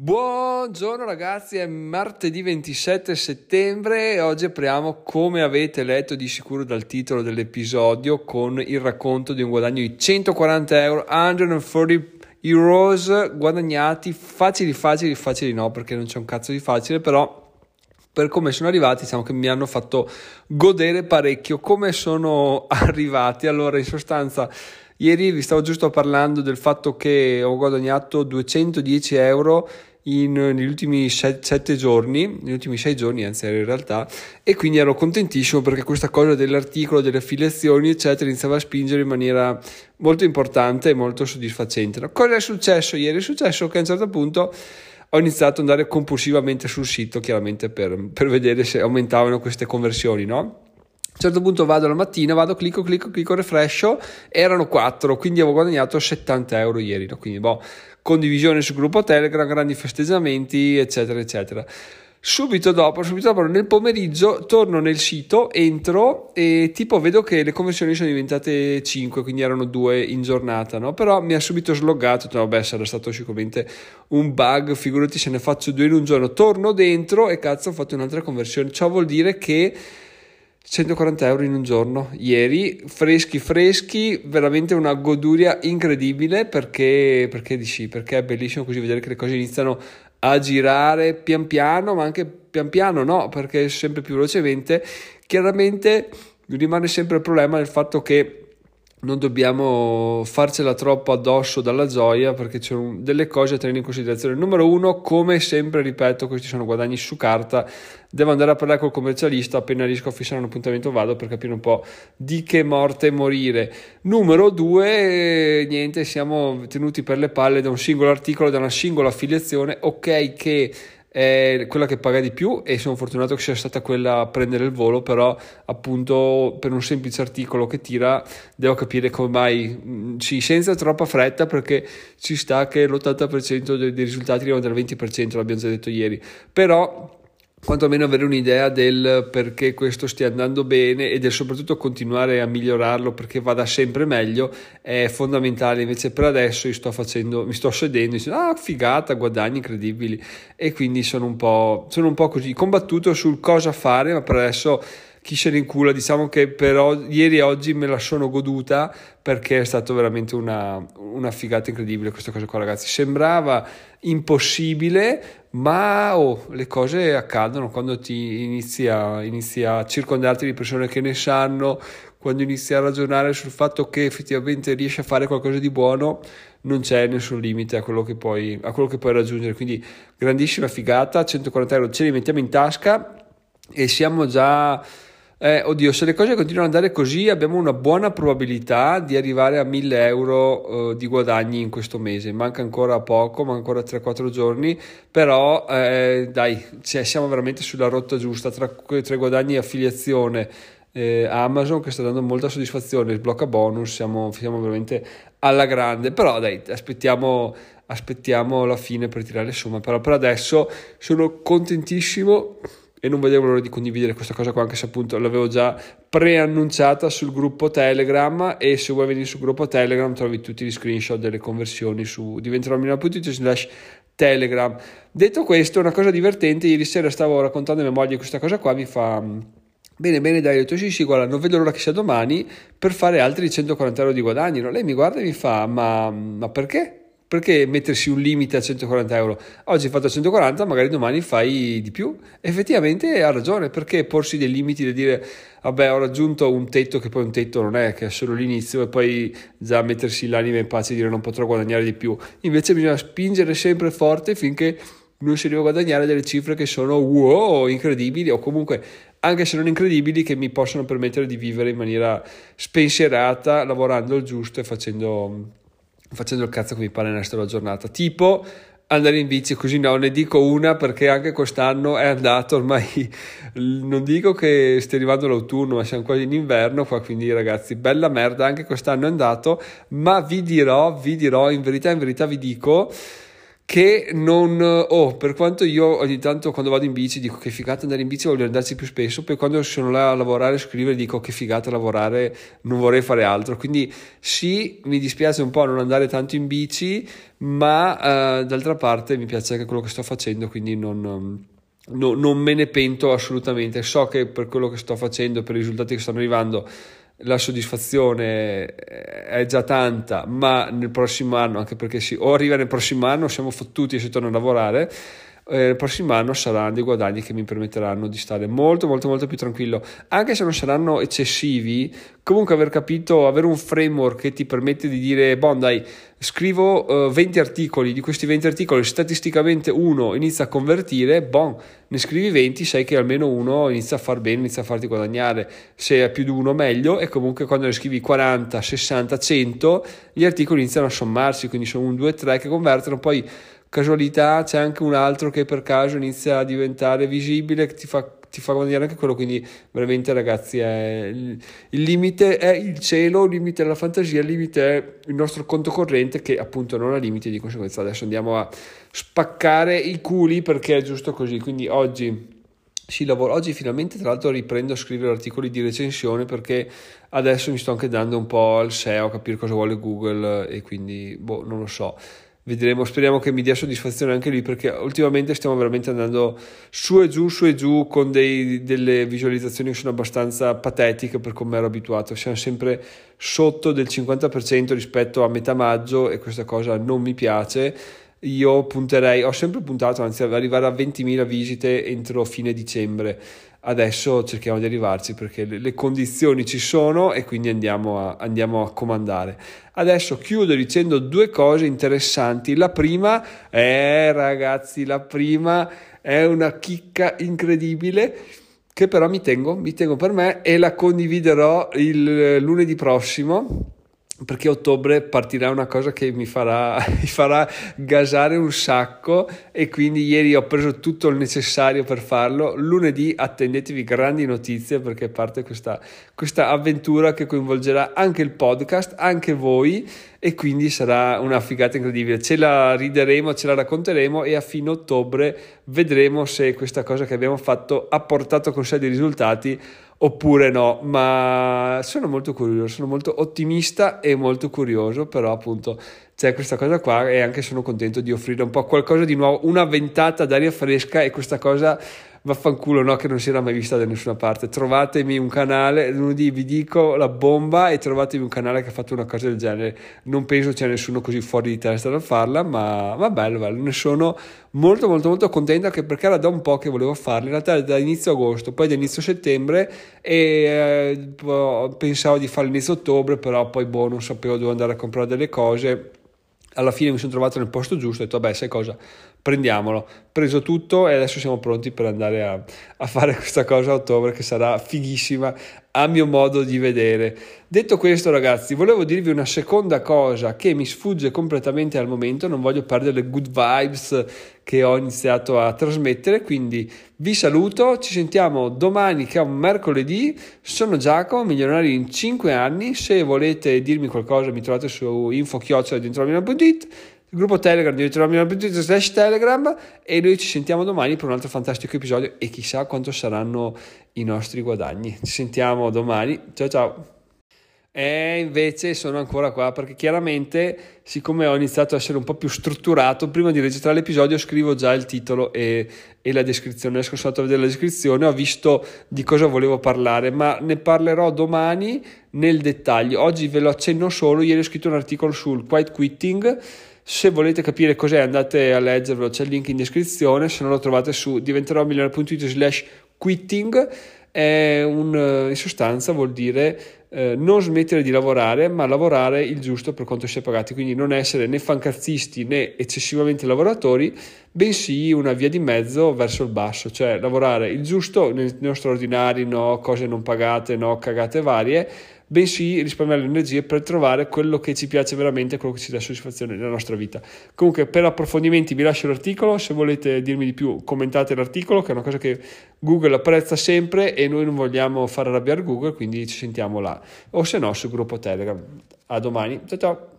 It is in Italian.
Buongiorno ragazzi, è martedì 27 settembre e oggi apriamo, come avete letto di sicuro dal titolo dell'episodio, con il racconto di un guadagno di 140 euro, 140 euros guadagnati, facili, facili, facili no, perché non c'è un cazzo di facile, però per come sono arrivati, diciamo che mi hanno fatto godere parecchio. Come sono arrivati? Allora, in sostanza Ieri vi stavo giusto parlando del fatto che ho guadagnato 210 euro in, negli ultimi 7 giorni, negli ultimi 6 giorni anzi in realtà, e quindi ero contentissimo perché questa cosa dell'articolo, delle affiliazioni eccetera iniziava a spingere in maniera molto importante e molto soddisfacente. No? Cosa è successo ieri? È successo che a un certo punto ho iniziato ad andare compulsivamente sul sito chiaramente per, per vedere se aumentavano queste conversioni, no? A un certo punto vado la mattina, vado, clicco, clicco, clicco, refrescio, erano 4, quindi avevo guadagnato 70 euro ieri, no? quindi boh, condivisione sul gruppo Telegram, grandi festeggiamenti, eccetera, eccetera. Subito dopo, subito dopo, nel pomeriggio, torno nel sito, entro e tipo vedo che le conversioni sono diventate 5, quindi erano 2 in giornata, no? Però mi ha subito sloggato, no, vabbè, sarà stato sicuramente un bug, figurati se ne faccio due in un giorno. Torno dentro e cazzo ho fatto un'altra conversione. Ciò vuol dire che 140 euro in un giorno ieri, freschi freschi, veramente una goduria incredibile perché, perché dici, perché è bellissimo così vedere che le cose iniziano a girare pian piano, ma anche pian piano no, perché sempre più velocemente. Chiaramente rimane sempre il problema del fatto che non dobbiamo farcela troppo addosso dalla gioia perché ci sono delle cose da tenere in considerazione. Numero uno, come sempre ripeto, questi sono guadagni su carta, devo andare a parlare col commercialista appena riesco a fissare un appuntamento vado per capire un po' di che morte morire. Numero due, niente, siamo tenuti per le palle da un singolo articolo, da una singola affiliazione, ok che è quella che paga di più e sono fortunato che sia stata quella a prendere il volo, però appunto per un semplice articolo che tira devo capire come mai, sì, senza troppa fretta perché ci sta che l'80% dei, dei risultati arrivano dal 20%, l'abbiamo già detto ieri, però quantomeno avere un'idea del perché questo stia andando bene e del soprattutto continuare a migliorarlo perché vada sempre meglio è fondamentale. Invece per adesso sto facendo mi sto sedendo e dicendo ah figata guadagni incredibili. E quindi sono un po', sono un po' così combattuto sul cosa fare ma per adesso chi se ne incula diciamo che però ieri e oggi me la sono goduta perché è stato veramente una, una figata incredibile questa cosa qua ragazzi sembrava impossibile ma oh, le cose accadono quando ti inizi a, a circondarti di persone che ne sanno, quando inizi a ragionare sul fatto che effettivamente riesci a fare qualcosa di buono, non c'è nessun limite a quello che puoi, a quello che puoi raggiungere. Quindi grandissima figata, 140 euro ce li mettiamo in tasca e siamo già eh, oddio, se le cose continuano ad andare così, abbiamo una buona probabilità di arrivare a 1000 euro eh, di guadagni in questo mese. Manca ancora poco, ma ancora 3-4 giorni, però eh, dai, cioè, siamo veramente sulla rotta giusta tra, tra guadagni e affiliazione. Eh, Amazon che sta dando molta soddisfazione, il blocca bonus, siamo, siamo veramente alla grande, però dai, aspettiamo, aspettiamo la fine per tirare le somme, però per adesso sono contentissimo e non vedevo l'ora di condividere questa cosa qua anche se appunto l'avevo già preannunciata sul gruppo Telegram e se vuoi venire sul gruppo Telegram trovi tutti gli screenshot delle conversioni su diventeromilano.it slash Telegram detto questo una cosa divertente ieri sera stavo raccontando a mia moglie questa cosa qua mi fa Bene, bene, dai, ho detto sì, sì, guarda, non vedo l'ora che sia domani per fare altri 140 euro di guadagno. Lei mi guarda e mi fa, ma, ma perché? Perché mettersi un limite a 140 euro? Oggi hai fatto 140, magari domani fai di più. Effettivamente ha ragione, perché porsi dei limiti da dire, vabbè, ho raggiunto un tetto che poi un tetto non è, che è solo l'inizio, e poi già mettersi l'anima in pace e dire non potrò guadagnare di più. Invece bisogna spingere sempre forte finché non si arriva a guadagnare delle cifre che sono wow, incredibili, o comunque anche se non incredibili, che mi possono permettere di vivere in maniera spensierata, lavorando il giusto e facendo facendo il cazzo che mi pare nel resto della giornata. Tipo andare in bici, così no, ne dico una perché anche quest'anno è andato ormai, non dico che stia arrivando l'autunno, ma siamo quasi in inverno qua, quindi ragazzi, bella merda, anche quest'anno è andato, ma vi dirò, vi dirò, in verità, in verità vi dico che non oh, per quanto io ogni tanto quando vado in bici dico che figata andare in bici voglio andarci più spesso poi quando sono là a lavorare a scrivere dico che figata lavorare non vorrei fare altro. Quindi sì mi dispiace un po' non andare tanto in bici ma eh, d'altra parte mi piace anche quello che sto facendo quindi non, no, non me ne pento assolutamente. So che per quello che sto facendo per i risultati che stanno arrivando la soddisfazione è già tanta, ma nel prossimo anno, anche perché sì, o arriva nel prossimo anno, siamo fottuti e si torna a lavorare, eh, il prossimo anno saranno dei guadagni che mi permetteranno di stare molto molto molto più tranquillo. Anche se non saranno eccessivi comunque aver capito avere un framework che ti permette di dire boh dai scrivo eh, 20 articoli di questi 20 articoli statisticamente uno inizia a convertire bon ne scrivi 20 sai che almeno uno inizia a far bene inizia a farti guadagnare. Se è più di uno meglio. E comunque quando ne scrivi 40 60 100 gli articoli iniziano a sommarsi quindi sono un 2 3 che convertono poi casualità c'è anche un altro che per caso inizia a diventare visibile, che ti fa, ti fa guadagnare anche quello, quindi veramente ragazzi il, il, limite è il cielo, il limite è la fantasia, il limite è il nostro conto corrente che appunto non ha limiti, di conseguenza adesso andiamo a spaccare i culi perché è giusto così, quindi oggi... Sì, lavoro. Oggi finalmente tra l'altro riprendo a scrivere articoli di recensione perché adesso mi sto anche dando un po' al SEO a capire cosa vuole Google e quindi boh, non lo so vedremo, speriamo che mi dia soddisfazione anche lui perché ultimamente stiamo veramente andando su e giù, su e giù con dei, delle visualizzazioni che sono abbastanza patetiche per come ero abituato, siamo sempre sotto del 50% rispetto a metà maggio e questa cosa non mi piace. Io punterei, ho sempre puntato anzi ad arrivare a 20.000 visite entro fine dicembre adesso cerchiamo di arrivarci perché le, condizioni ci sono e quindi andiamo a, andiamo a, comandare. Adesso chiudo dicendo due cose interessanti. La prima è, ragazzi, la prima è una chicca incredibile che però mi tengo, mi tengo per me e la condividerò il lunedì prossimo perché ottobre partirà una cosa che mi farà, mi farà, gasare un sacco e quindi ieri ho preso tutto il necessario per farlo. Lunedì attendetevi grandi notizie perché parte questa, questa avventura che coinvolgerà anche il podcast, anche voi e quindi sarà una figata incredibile. Ce la rideremo, ce la racconteremo e a fine ottobre vedremo se questa cosa che abbiamo fatto ha portato con sé dei risultati oppure no, ma sono molto curioso, sono molto ottimista e molto curioso, però appunto c'è questa cosa qua e anche sono contento di offrire un po' qualcosa di nuovo, una ventata d'aria fresca e questa cosa vaffanculo no che non si era mai vista da nessuna parte. Trovatemi un canale lunedì vi dico la bomba e trovatemi un canale che ha fatto una cosa del genere. Non penso c'è nessuno così fuori di testa da farla ma, ma bello bello ne sono molto molto molto contento anche perché era da un po' che volevo farla. In realtà da inizio agosto poi da inizio settembre e eh, pensavo di farla inizio ottobre però poi boh non sapevo dove andare a comprare delle cose. Alla fine mi sono trovato nel posto giusto e ho detto vabbè sai cosa prendiamolo. Preso tutto e adesso siamo pronti per andare a, a, fare questa cosa a ottobre che sarà fighissima a mio modo di vedere. Detto questo ragazzi, volevo dirvi una seconda cosa che mi sfugge completamente al momento, non voglio perdere le good vibes che ho iniziato a trasmettere, quindi vi saluto, ci sentiamo domani che è un mercoledì, sono Giacomo, milionario in 5 anni, se volete dirmi qualcosa mi trovate su info-dentro.it il gruppo Telegram di slash Telegram e noi ci sentiamo domani per un altro fantastico episodio e chissà quanto saranno i nostri guadagni. Ci sentiamo domani. Ciao ciao. E invece sono ancora qua perché chiaramente, siccome ho iniziato a essere un po' più strutturato, prima di registrare l'episodio scrivo già il titolo e, e la descrizione. Esco stato a vedere la descrizione, ho visto di cosa volevo parlare, ma ne parlerò domani nel dettaglio. Oggi ve lo accenno solo. Ieri ho scritto un articolo sul quiet quitting se volete capire cos'è andate a leggerlo, c'è il link in descrizione, se non lo trovate su diventerò milionario.it slash quitting, è un, in sostanza vuol dire eh, non smettere di lavorare, ma lavorare il giusto per quanto si è pagati, quindi non essere né fancazzisti né eccessivamente lavoratori, bensì una via di mezzo verso il basso, cioè lavorare il giusto nei nostri ordinari, no cose non pagate, no cagate varie, bensì risparmiare le energie per trovare quello che ci piace veramente, quello che ci dà soddisfazione nella nostra vita. Comunque, per approfondimenti vi lascio l'articolo, se volete dirmi di più commentate l'articolo, che è una cosa che Google apprezza sempre e noi non vogliamo far arrabbiare Google, quindi ci sentiamo là, o se no sul gruppo Telegram. A domani, ciao ciao!